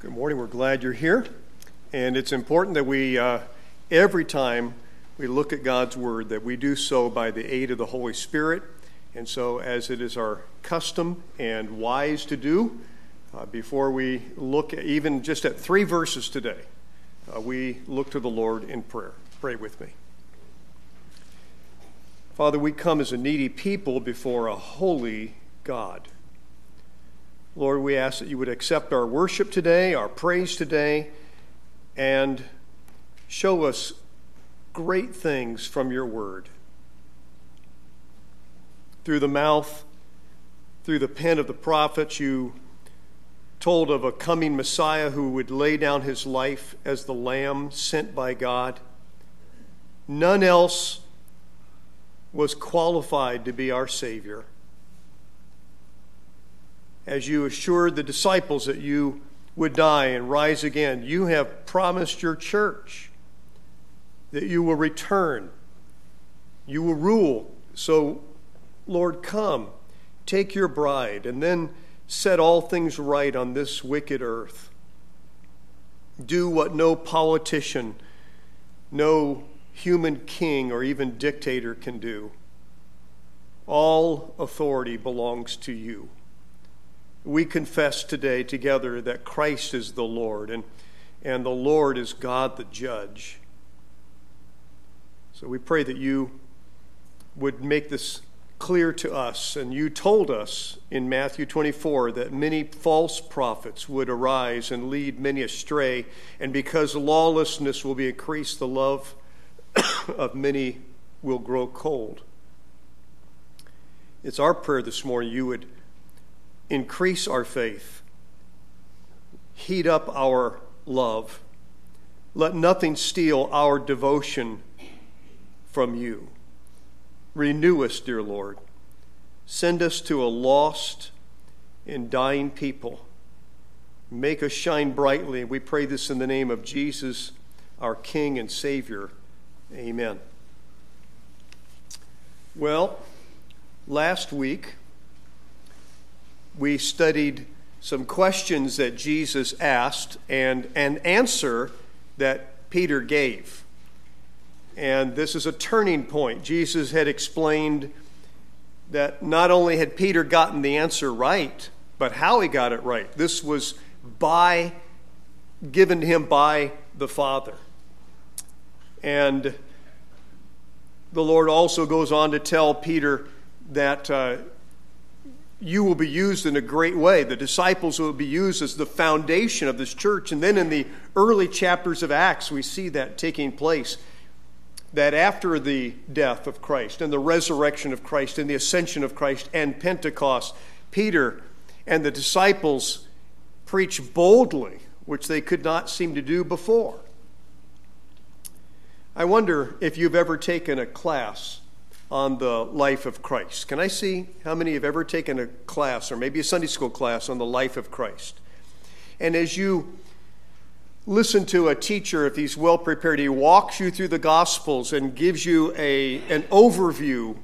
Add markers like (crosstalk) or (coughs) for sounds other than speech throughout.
Good morning. We're glad you're here. And it's important that we, uh, every time we look at God's Word, that we do so by the aid of the Holy Spirit. And so, as it is our custom and wise to do, uh, before we look at, even just at three verses today, uh, we look to the Lord in prayer. Pray with me. Father, we come as a needy people before a holy God. Lord, we ask that you would accept our worship today, our praise today, and show us great things from your word. Through the mouth, through the pen of the prophets, you told of a coming Messiah who would lay down his life as the Lamb sent by God. None else was qualified to be our Savior as you assured the disciples that you would die and rise again. You have promised your church that you will return, you will rule. So, Lord, come, take your bride, and then set all things right on this wicked earth. Do what no politician, no human king, or even dictator can do. All authority belongs to you we confess today together that Christ is the Lord and, and the Lord is God the judge. So we pray that you would make this clear to us. And you told us in Matthew 24 that many false prophets would arise and lead many astray. And because lawlessness will be increased, the love (coughs) of many will grow cold. It's our prayer this morning you would increase our faith, heat up our love. Let nothing steal our devotion from you. Renew us, dear Lord. Send us to a lost and dying people. Make us shine brightly. We pray this in the name of Jesus, our King and Savior. Amen. Well, last week, we studied some questions that Jesus asked and an answer that Peter gave. And this is a turning point. Jesus had explained that not only had Peter gotten the answer right, but how he got it right. This was by given to him by the Father. And the Lord also goes on to tell Peter that uh, you will be used in a great way. The disciples will be used as the foundation of this church. And then in the early chapters of Acts, we see that taking place. That after the death of Christ and the resurrection of Christ and the ascension of Christ and Pentecost, Peter and the disciples preach boldly, which they could not seem to do before. I wonder if you've ever taken a class on the life of Christ. Can I see how many have ever taken a class or maybe a Sunday school class on the life of Christ? And as you listen to a teacher, if he's well prepared, he walks you through the Gospels and gives you a, an overview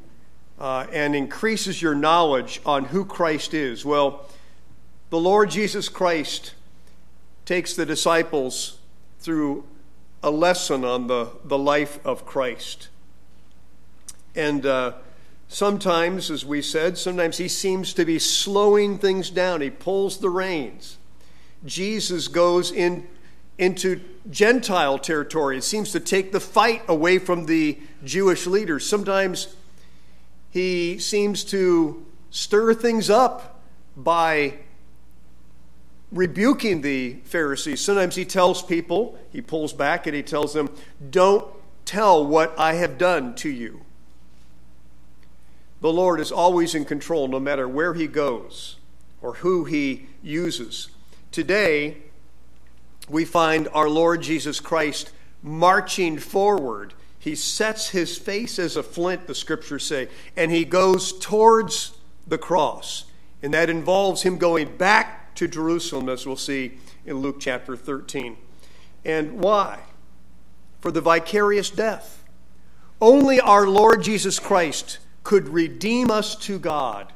uh, and increases your knowledge on who Christ is. Well, the Lord Jesus Christ takes the disciples through a lesson on the, the life of Christ. And uh, sometimes, as we said, sometimes he seems to be slowing things down. He pulls the reins. Jesus goes in, into Gentile territory. It seems to take the fight away from the Jewish leaders. Sometimes he seems to stir things up by rebuking the Pharisees. Sometimes he tells people, he pulls back and he tells them, Don't tell what I have done to you. The Lord is always in control no matter where He goes or who He uses. Today, we find our Lord Jesus Christ marching forward. He sets his face as a flint, the scriptures say, and he goes towards the cross. And that involves him going back to Jerusalem, as we'll see in Luke chapter 13. And why? For the vicarious death. Only our Lord Jesus Christ could redeem us to God.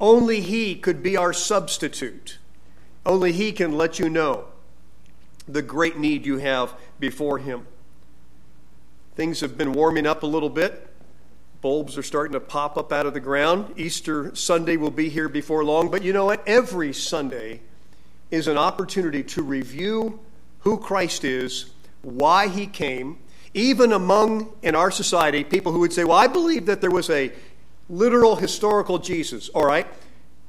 Only He could be our substitute. Only He can let you know the great need you have before Him. Things have been warming up a little bit. Bulbs are starting to pop up out of the ground. Easter Sunday will be here before long. But you know what? Every Sunday is an opportunity to review who Christ is, why He came. Even among, in our society, people who would say, Well, I believe that there was a literal historical Jesus. All right.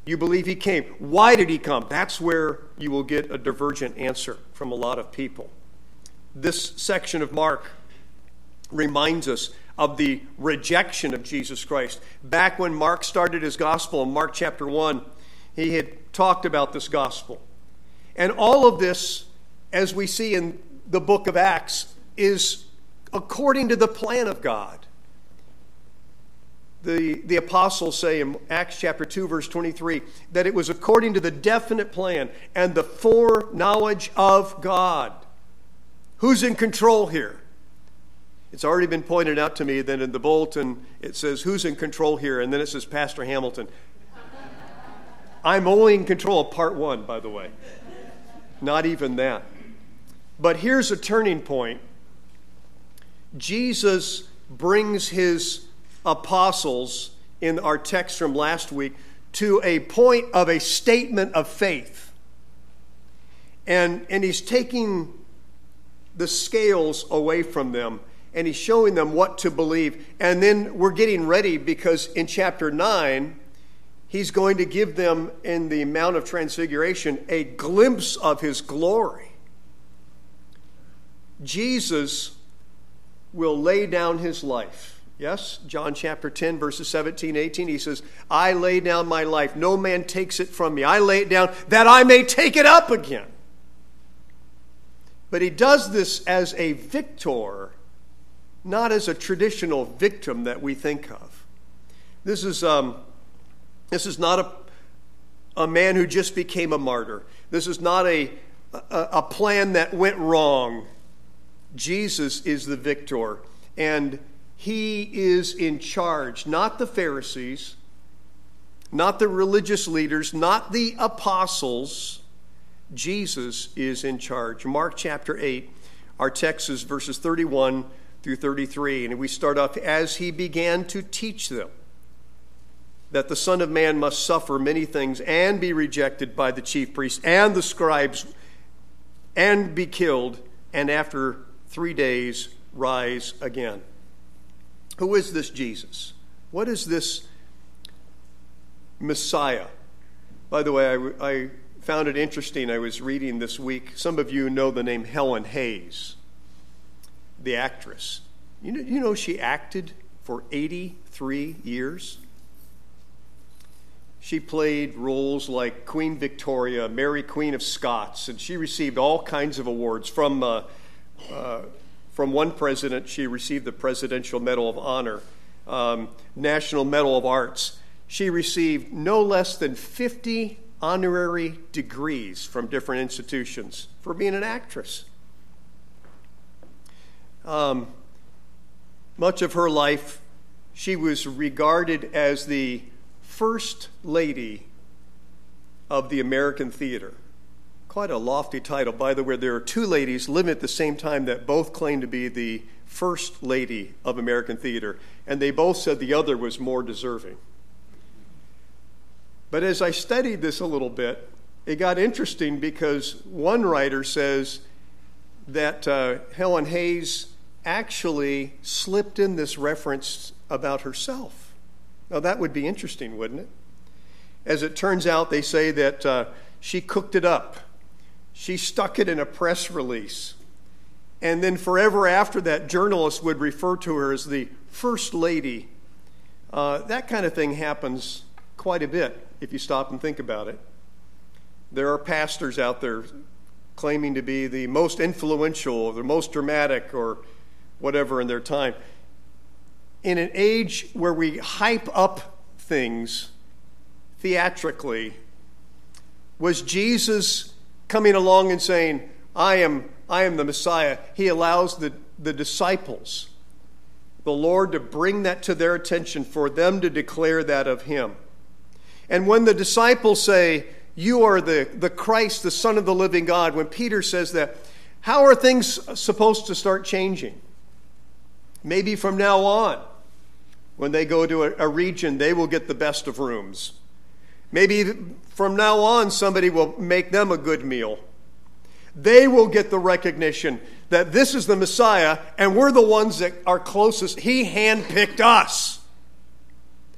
You believe he came. Why did he come? That's where you will get a divergent answer from a lot of people. This section of Mark reminds us of the rejection of Jesus Christ. Back when Mark started his gospel in Mark chapter 1, he had talked about this gospel. And all of this, as we see in the book of Acts, is according to the plan of God the, the apostles say in Acts chapter 2, verse 23, that it was according to the definite plan and the foreknowledge of God. Who's in control here? It's already been pointed out to me that in the bulletin it says, Who's in control here? And then it says, Pastor Hamilton. (laughs) I'm only in control of part one, by the way. Not even that. But here's a turning point Jesus brings his apostles in our text from last week to a point of a statement of faith. And, and he's taking the scales away from them and he's showing them what to believe. And then we're getting ready because in chapter 9, he's going to give them, in the Mount of Transfiguration, a glimpse of his glory. Jesus will lay down his life Yes, John chapter 10, verses 17, 18, he says, I lay down my life. No man takes it from me. I lay it down that I may take it up again. But he does this as a victor, not as a traditional victim that we think of. This is, um, this is not a, a man who just became a martyr. This is not a, a, a plan that went wrong. Jesus is the victor. And he is in charge, not the Pharisees, not the religious leaders, not the apostles. Jesus is in charge. Mark chapter 8, our text is verses 31 through 33. And we start off as he began to teach them that the Son of Man must suffer many things and be rejected by the chief priests and the scribes and be killed, and after three days rise again. Who is this Jesus? What is this Messiah? By the way, I, I, found it interesting. I was reading this week. Some of you know the name Helen Hayes, the actress. You know, you know she acted for 83 years? She played roles like Queen Victoria, Mary Queen of Scots, and she received all kinds of awards from. Uh, from one president, she received the Presidential Medal of Honor, um, National Medal of Arts. She received no less than 50 honorary degrees from different institutions for being an actress. Um, much of her life, she was regarded as the first lady of the American theater. Quite a lofty title. By the way, there are two ladies living at the same time that both claim to be the first lady of American theater, and they both said the other was more deserving. But as I studied this a little bit, it got interesting because one writer says that uh, Helen Hayes actually slipped in this reference about herself. Now, that would be interesting, wouldn't it? As it turns out, they say that uh, she cooked it up she stuck it in a press release. And then forever after that, journalists would refer to her as the First Lady. Uh, that kind of thing happens quite a bit if you stop and think about it. There are pastors out there claiming to be the most influential or the most dramatic or whatever in their time. In an age where we hype up things theatrically, was Jesus coming along and saying, I am, I am the Messiah, he allows the, the disciples, the Lord, to bring that to their attention for them to declare that of him. And when the disciples say, You are the, the Christ, the Son of the living God. When Peter says that, how are things supposed to start changing? Maybe from now on, when they go to a, a region, they will get the best of rooms. Maybe from now on, somebody will make them a good meal. They will get the recognition that this is the Messiah and we're the ones that are closest. He handpicked us.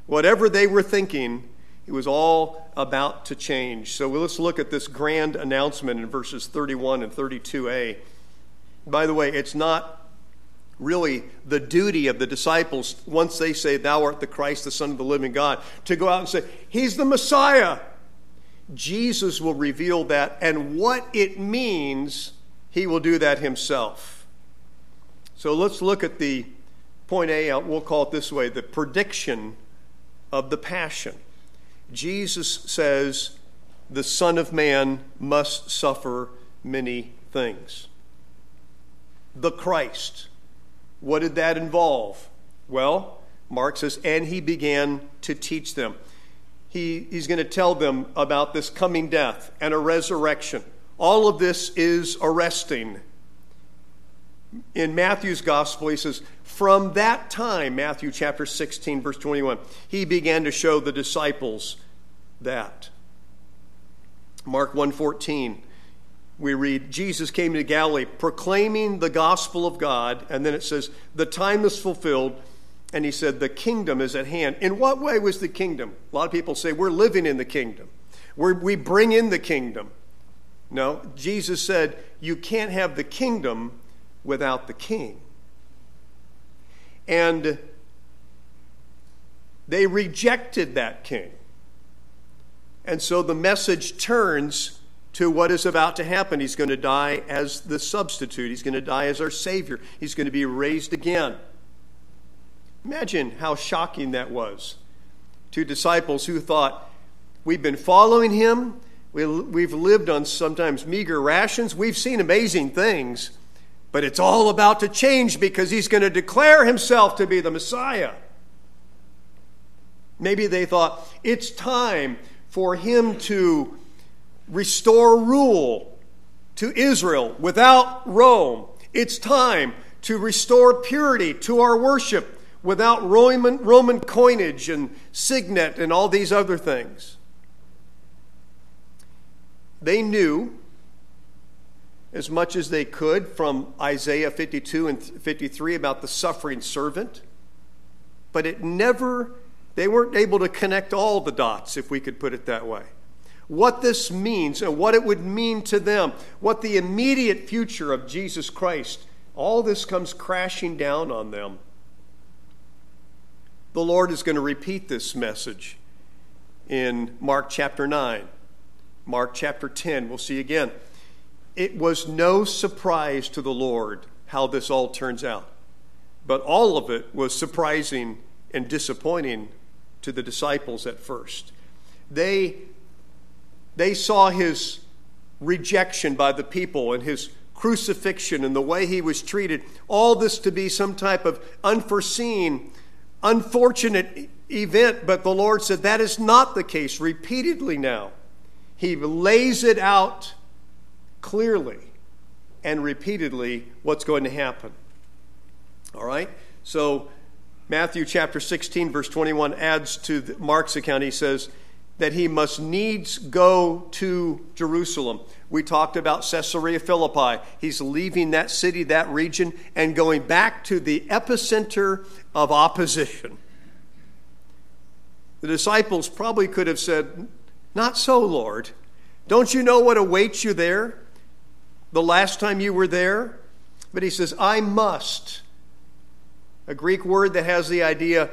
Whatever they were thinking, it was all about to change. So let's look at this grand announcement in verses 31 and 32a. By the way, it's not really the duty of the disciples, once they say, Thou art the Christ, the Son of the living God, to go out and say, He's the Messiah. Jesus will reveal that, and what it means, He will do that Himself. So let's look at the point A, uh, we'll call it this way the prediction of the passion. Jesus says, The Son of Man must suffer many things. The Christ what did that involve? Well, Mark says, and he began to teach them. He, he's going to tell them about this coming death and a resurrection. All of this is arresting. In Matthew's gospel, he says, From that time, Matthew chapter 16, verse 21, he began to show the disciples that. Mark 114, we read, Jesus came to Galilee proclaiming the gospel of God, and then it says, the time is fulfilled, and he said, the kingdom is at hand. In what way was the kingdom? A lot of people say, we're living in the kingdom, we're, we bring in the kingdom. No, Jesus said, you can't have the kingdom without the king. And they rejected that king. And so the message turns to what is about to happen. He's going to die as the substitute, he's going to die as our Savior, he's going to be raised again. Imagine how shocking that was to disciples who thought, We've been following him, we've lived on sometimes meager rations, we've seen amazing things, but it's all about to change because he's going to declare himself to be the Messiah. Maybe they thought, It's time for him to restore rule to Israel without Rome. It's time to restore purity to our worship without Roman, Roman coinage and signet and all these other things. They knew as much as they could from Isaiah 52 and 53 about the suffering servant, but it never, they weren't able to connect all the dots, if we could put it that way what this means and what it would mean to them, what the immediate future of Jesus Christ, all this comes crashing down on them. The Lord is going to repeat this message in Mark chapter 9, Mark chapter 10. We'll see again. It was no surprise to the Lord how this all turns out, but all of it was surprising and disappointing to the disciples at first. They they saw his rejection by the people and his crucifixion and the way he was treated, all this to be some type of unforeseen, unfortunate event. But the Lord said that is not the case repeatedly now. He lays it out clearly and repeatedly what's going to happen. All right? So, Matthew chapter 16, verse 21 adds to Mark's account. He says, that he must needs go to Jerusalem. We talked about Caesarea Philippi. He's leaving that city, that region, and going back to the epicenter of opposition. The disciples probably could have said, Not so, Lord. Don't you know what awaits you there the last time you were there? But he says, I must. A Greek word that has the idea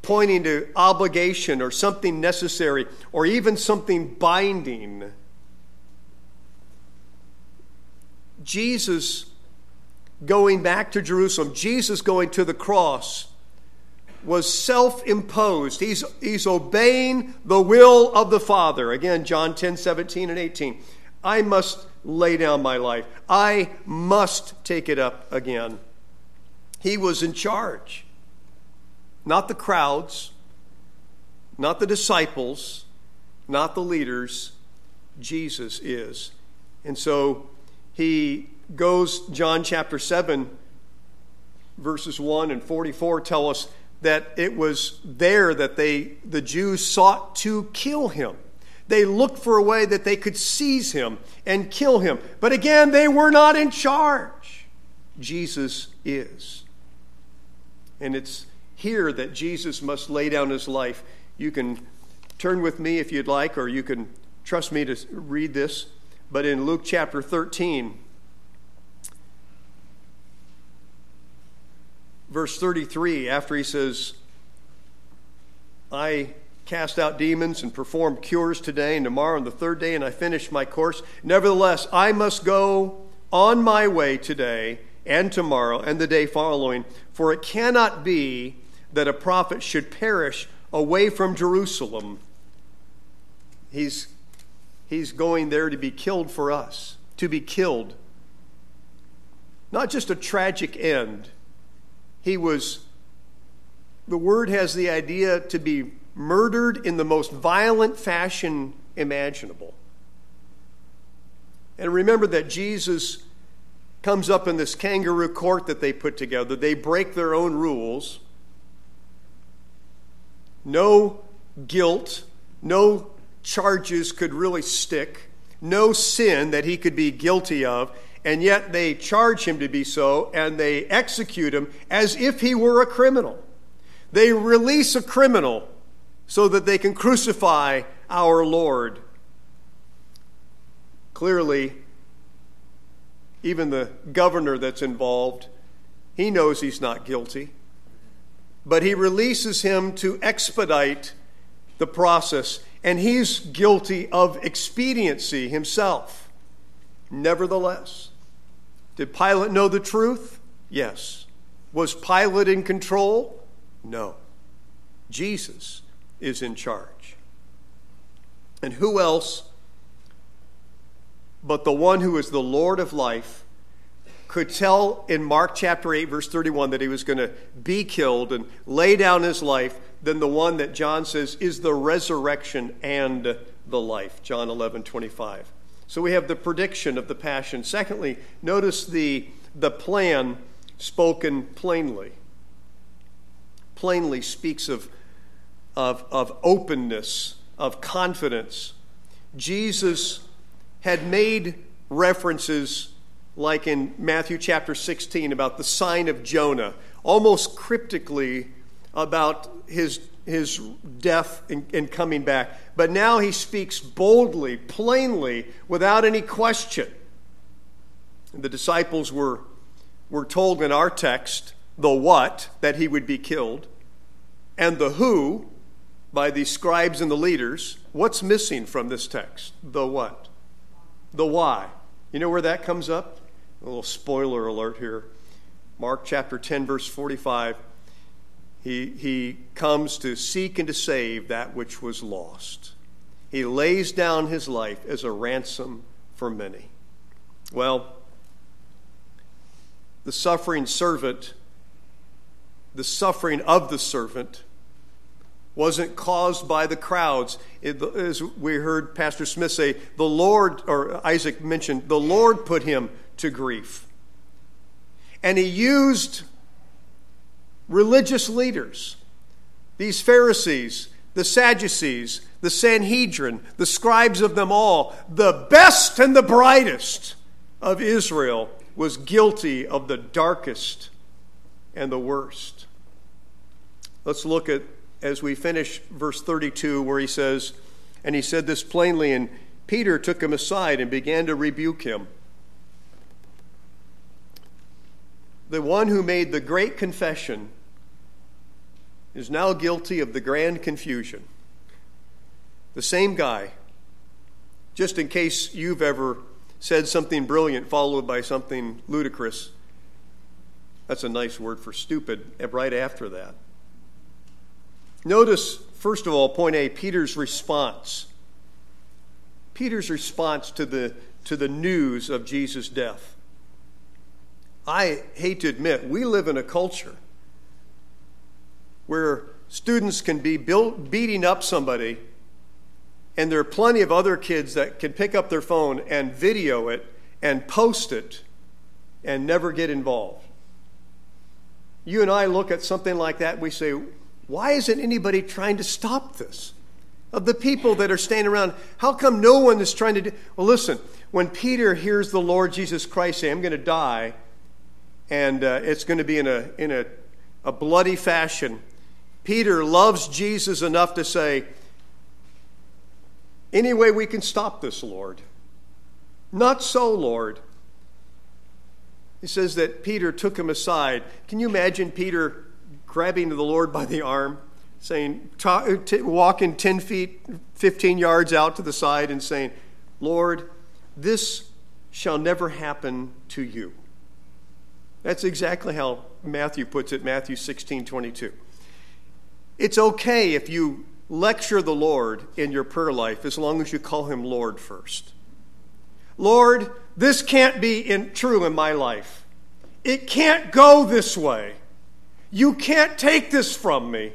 pointing to obligation or something necessary or even something binding. Jesus going back to Jerusalem, Jesus going to the cross, was self imposed. He's, he's obeying the will of the Father. Again, John 10 17 and 18. I must lay down my life, I must take it up again. He was in charge not the crowds, not the disciples, not the leaders. Jesus is. And so he goes, John chapter 7, verses 1 and 44 tell us that it was there that they, the Jews sought to kill him. They looked for a way that they could seize him and kill him. But again, they were not in charge. Jesus is. And it's here that Jesus must lay down his life. You can turn with me if you'd like, or you can trust me to read this. But in Luke chapter 13, verse 33, after he says, I cast out demons and perform cures today and tomorrow and the third day, and I finish my course. Nevertheless, I must go on my way today and tomorrow and the day following, for it cannot be that a prophet should perish away from Jerusalem. He's, he's going there to be killed for us, to be killed. Not just a tragic end he was, the word has the idea to be murdered in the most violent fashion imaginable. And remember that Jesus comes up in this kangaroo court that they put together. They break their own rules. No guilt, no charges could really stick, no sin that he could be guilty of and yet they charge him to be so, and they execute him as if he were a criminal. They release a criminal so that they can crucify our Lord. Clearly, even the governor that's involved, he knows he's not guilty, but he releases him to expedite the process, and he's guilty of expediency himself. Nevertheless, did Pilate know the truth? Yes. Was Pilate in control? No. Jesus is in charge. And who else but the one who is the Lord of life could tell in Mark chapter 8, verse 31, that he was going to be killed and lay down his life than the one that John says is the resurrection and the life? John 11, 25. So we have the prediction of the passion. Secondly, notice the, the plan spoken plainly. Plainly speaks of, of, of openness, of confidence. Jesus had made references like in Matthew chapter 16 about the sign of Jonah, almost cryptically about his his death and, and, coming back. But now he speaks boldly, plainly, without any question. The disciples were, were told in our text the what, that he would be killed, and the who by the scribes and the leaders. What's missing from this text? The what? The why. You know where that comes up? A little spoiler alert here. Mark chapter 10, verse 45. He, he comes to seek and to save that which was lost. He lays down his life as a ransom for many. Well, the suffering servant, the suffering of the servant, wasn't caused by the crowds. It, as we heard Pastor Smith say, the Lord, or Isaac mentioned, the Lord put him to grief. And he used religious leaders, these Pharisees, the Sadducees, the Sanhedrin, the scribes of them all, the best and the brightest of Israel was guilty of the darkest and the worst. Let's look at, as we finish verse 32, where he says, And he said this plainly, and Peter took him aside and began to rebuke him. The one who made the great confession is now guilty of the grand confusion. The same guy, just in case you've ever said something brilliant followed by something ludicrous. That's a nice word for stupid, right after that. Notice, first of all, point A, Peter's response. Peter's response to the, to the news of Jesus' death. I hate to admit, we live in a culture where students can be beating up somebody and there are plenty of other kids that can pick up their phone and video it and post it and never get involved. You and I look at something like that, we say, why isn't anybody trying to stop this? Of the people that are standing around, how come no one is trying to do? Well, listen, when Peter hears the Lord Jesus Christ say, I'm going to die, and uh, it's going to be in, a, in a, a bloody fashion, Peter loves Jesus enough to say, Any way we can stop this, Lord? Not so, Lord. He says that Peter took him aside. Can you imagine Peter grabbing the Lord by the arm, saying, walking 10 feet, 15 yards out to the side, and saying, Lord, this shall never happen to you. That's exactly how Matthew puts it, Matthew 16 22. It's okay if you lecture the Lord in your prayer life as long as you call him Lord first. Lord, this can't be in, true in my life. It can't go this way. You can't take this from me.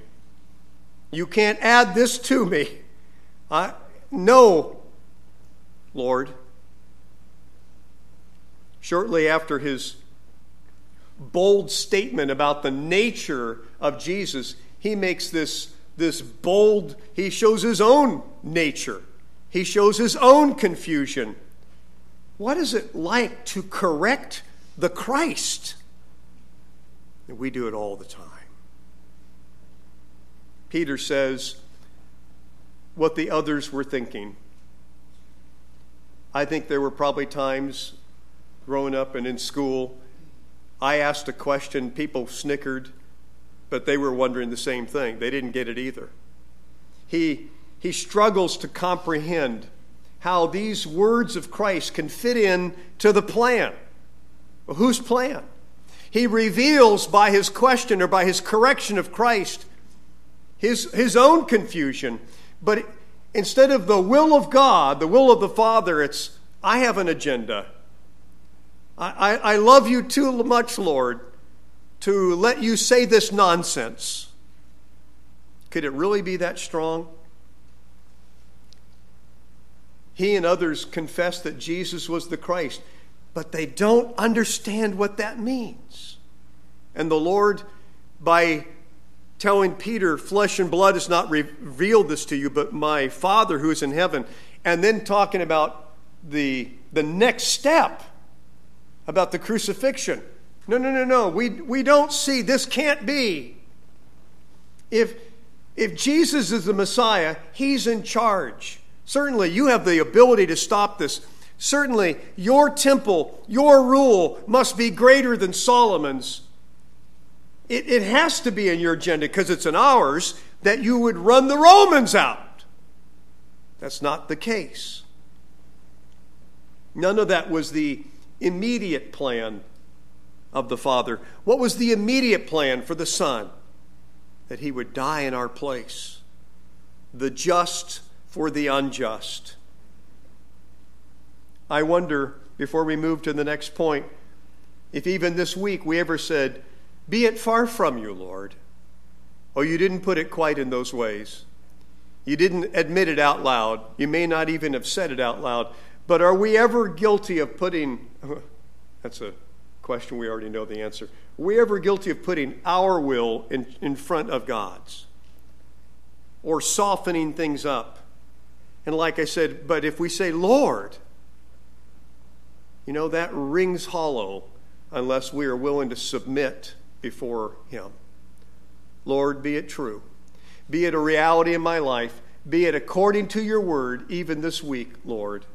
You can't add this to me. I, no, Lord. Shortly after his bold statement about the nature of Jesus, he makes this, this bold, he shows his own nature. He shows his own confusion. What is it like to correct the Christ? And we do it all the time. Peter says what the others were thinking. I think there were probably times growing up and in school, I asked a question, people snickered, but they were wondering the same thing. They didn't get it either. He, he struggles to comprehend how these words of Christ can fit in to the plan. Well, whose plan? he reveals by his question or by his correction of Christ his, his own confusion. But instead of the will of God, the will of the Father, it's, I have an agenda. I, I, love you too much, Lord, to let you say this nonsense. Could it really be that strong? He and others confess that Jesus was the Christ but they don't understand what that means. And the Lord, by telling Peter, flesh and blood has not revealed this to you, but my Father who is in heaven, and then talking about the, the next step about the crucifixion. No, no, no, no. We, we don't see. This can't be. If, if Jesus is the Messiah, he's in charge. Certainly, you have the ability to stop this. Certainly, your temple, your rule must be greater than Solomon's. It, it has to be in your agenda because it's in ours that you would run the Romans out. That's not the case. None of that was the immediate plan of the Father. What was the immediate plan for the Son? That he would die in our place, the just for the unjust. I wonder, before we move to the next point, if even this week we ever said, Be it far from you, Lord. Oh, you didn't put it quite in those ways. You didn't admit it out loud. You may not even have said it out loud. But are we ever guilty of putting, (laughs) that's a question we already know the answer. Are we ever guilty of putting our will in, in front of God's? Or softening things up? And like I said, but if we say, Lord, you know, that rings hollow unless we are willing to submit before Him. Lord, be it true. Be it a reality in my life. Be it according to your word, even this week, Lord.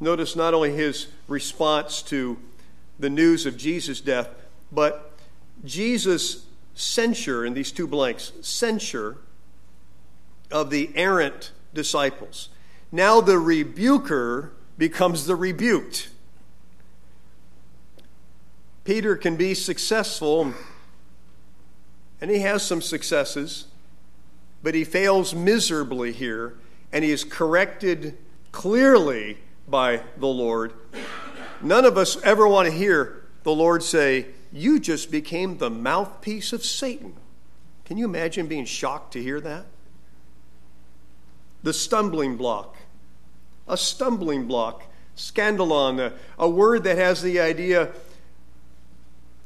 Notice not only his response to the news of Jesus' death, but Jesus' censure in these two blanks censure of the errant disciples. Now the rebuker becomes the rebuked. Peter can be successful, and he has some successes, but he fails miserably here, and he is corrected clearly by the Lord. None of us ever want to hear the Lord say, You just became the mouthpiece of Satan. Can you imagine being shocked to hear that? the stumbling block. A stumbling block. Scandalon, a, a word that has the idea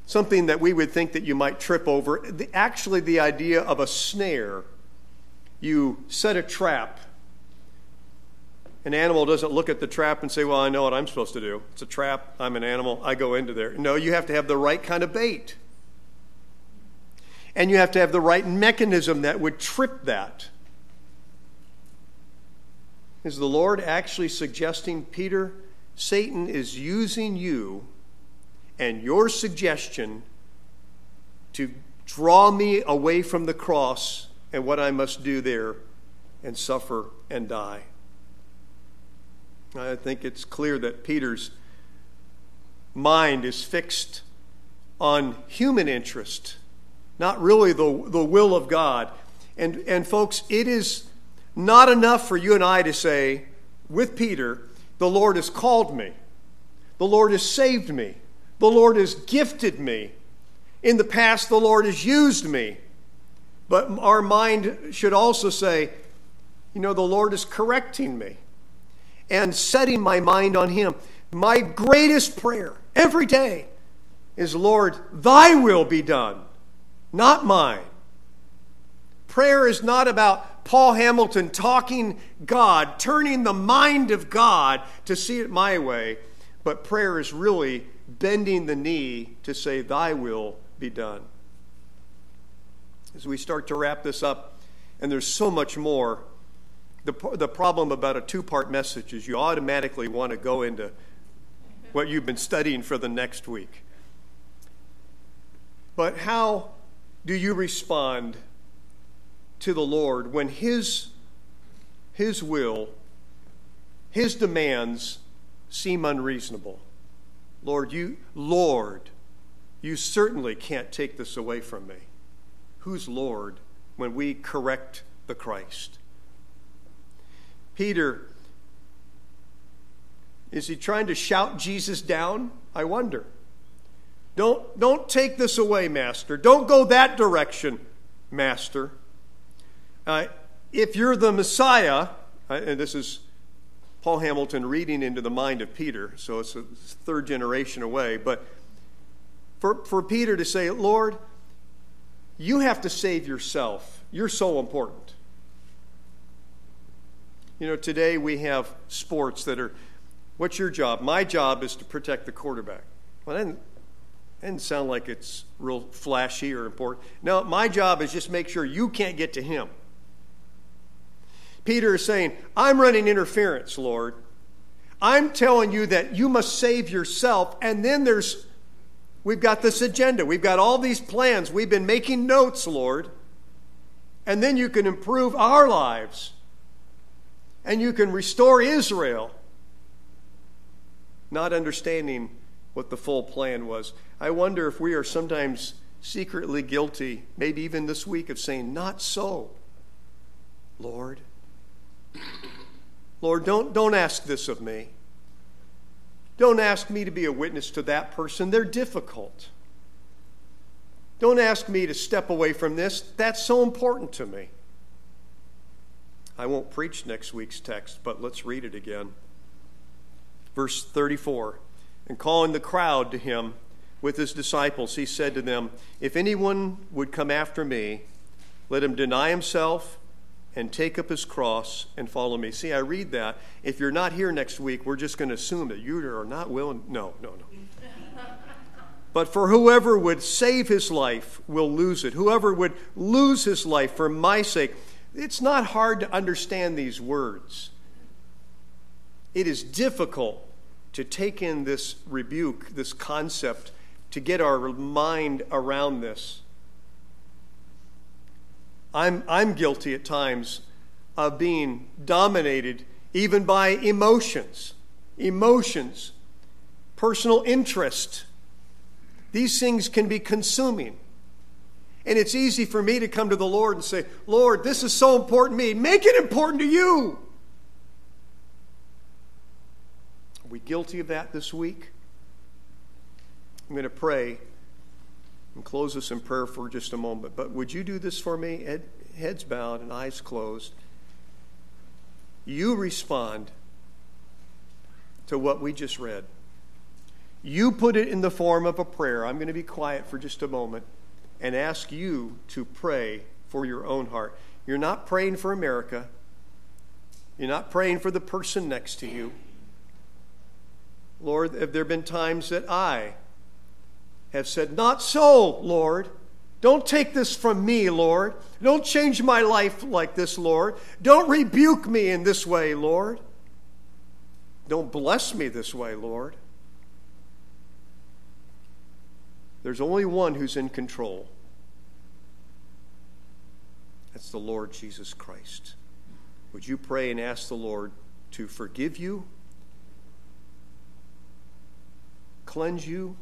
something that we would think that you might trip over. The, actually, the idea of a snare. You set a trap. An animal doesn't look at the trap and say, Well, I know what I'm supposed to do. It's a trap. I'm an animal. I go into there. No, you have to have the right kind of bait. And you have to have the right mechanism that would trip that. Is the Lord actually suggesting, Peter, Satan is using you and your suggestion to draw me away from the cross and what I must do there and suffer and die. I think it's clear that Peter's mind is fixed on human interest, not really the, the will of God. And, and folks, it is not enough for you and I to say, with Peter, the Lord has called me, the Lord has saved me. The Lord has gifted me. In the past, the Lord has used me. But our mind should also say, you know, the Lord is correcting me and setting my mind on Him. My greatest prayer every day is, Lord, thy will be done, not mine. Prayer is not about Paul Hamilton talking God, turning the mind of God to see it my way, but prayer is really bending the knee to say, Thy will be done. As we start to wrap this up, and there's so much more, the, the problem about a two part message is you automatically want to go into what you've been studying for the next week. But how do you respond to the Lord when His, His will, His demands seem unreasonable? Lord, you, Lord, you certainly can't take this away from me. Who's Lord when we correct the Christ? Peter, is he trying to shout Jesus down? I wonder. Don't, don't take this away, Master. Don't go that direction, Master. Uh, if you're the Messiah, uh, and this is Paul Hamilton reading into the mind of Peter, so it's a third generation away. But for, for Peter to say, Lord, you have to save yourself. You're so important. You know, today we have sports that are, what's your job? My job is to protect the quarterback. Well, that didn't, sound like it's real flashy or important. No, my job is just make sure you can't get to him. Peter is saying, I'm running interference, Lord. I'm telling you that you must save yourself. And then there's, we've got this agenda. We've got all these plans. We've been making notes, Lord. And then you can improve our lives. And you can restore Israel. Not understanding what the full plan was. I wonder if we are sometimes secretly guilty, maybe even this week, of saying, Not so, Lord. Lord, don't, don't ask this of me. Don't ask me to be a witness to that person. They're difficult. Don't ask me to step away from this. That's so important to me. I won't preach next week's text, but let's read it again. Verse 34 And calling the crowd to him with his disciples, he said to them, If anyone would come after me, let him deny himself and take up his cross and follow me. See, I read that. If you're not here next week, we're just going to assume that you are not willing. No, no, no. (laughs) but for whoever would save his life will lose it. Whoever would lose his life for my sake. It's not hard to understand these words. It is difficult to take in this rebuke, this concept, to get our mind around this. I'm, I'm guilty at times of being dominated even by emotions, emotions, personal interest. These things can be consuming. And it's easy for me to come to the Lord and say, Lord, this is so important to me. Make it important to you. Are we guilty of that this week? I'm going to pray and close us in prayer for just a moment. But would you do this for me? Head, heads bowed and eyes closed. you respond to what we just read. You put it in the form of a prayer. I'm going to be quiet for just a moment and ask you to pray for your own heart. You're not praying for America. You're not praying for the person next to you. Lord, have there been times that I have said, Not so, Lord. Don't take this from me, Lord. Don't change my life like this, Lord. Don't rebuke me in this way, Lord. Don't bless me this way, Lord. There's only one who's in control. That's the Lord Jesus Christ. Would you pray and ask the Lord to forgive you, cleanse you,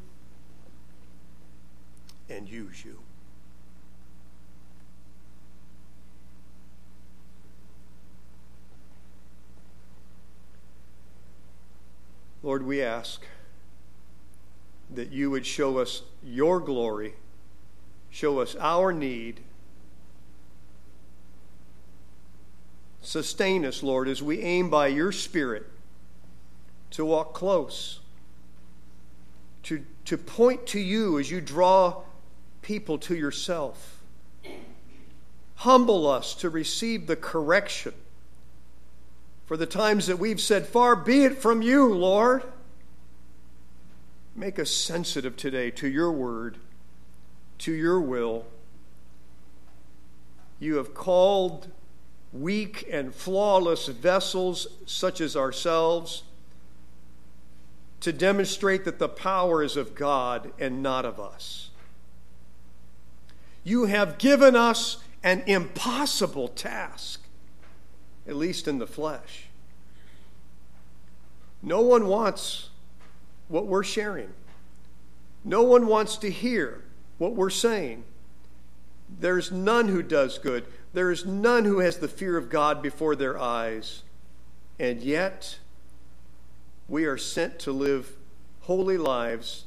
and use you? Lord, we ask that you would show us your glory, show us our need. Sustain us, Lord, as we aim by your Spirit to walk close, to, to point to you as you draw people to yourself. Humble us to receive the correction for the times that we've said, Far be it from you, Lord. Make us sensitive today to your word, to your will. You have called weak and flawless vessels such as ourselves to demonstrate that the power is of God and not of us. You have given us an impossible task at least in the flesh. No one wants what we're sharing. No one wants to hear what we're saying. There's none who does good. There is none who has the fear of God before their eyes. And yet, we are sent to live holy lives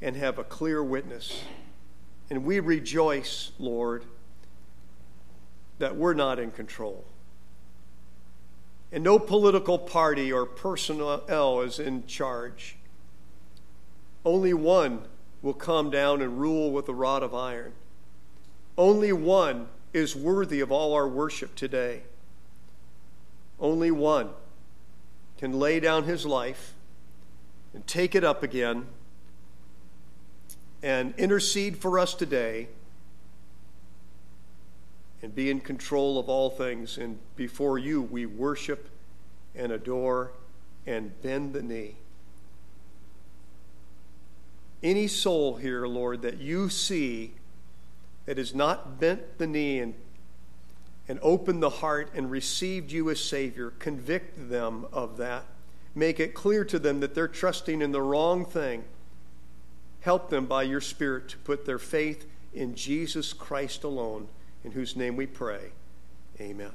and have a clear witness. And we rejoice, Lord, that we're not in control. And no political party or personnel is in charge. Only one will come down and rule with a rod of iron. Only one is worthy of all our worship today. Only one can lay down his life and take it up again and intercede for us today and be in control of all things. And before you, we worship and adore and bend the knee. Any soul here, Lord, that you see that has not bent the knee and, and opened the heart and received you as Savior, convict them of that. Make it clear to them that they're trusting in the wrong thing. Help them by your Spirit to put their faith in Jesus Christ alone in whose name we pray. Amen.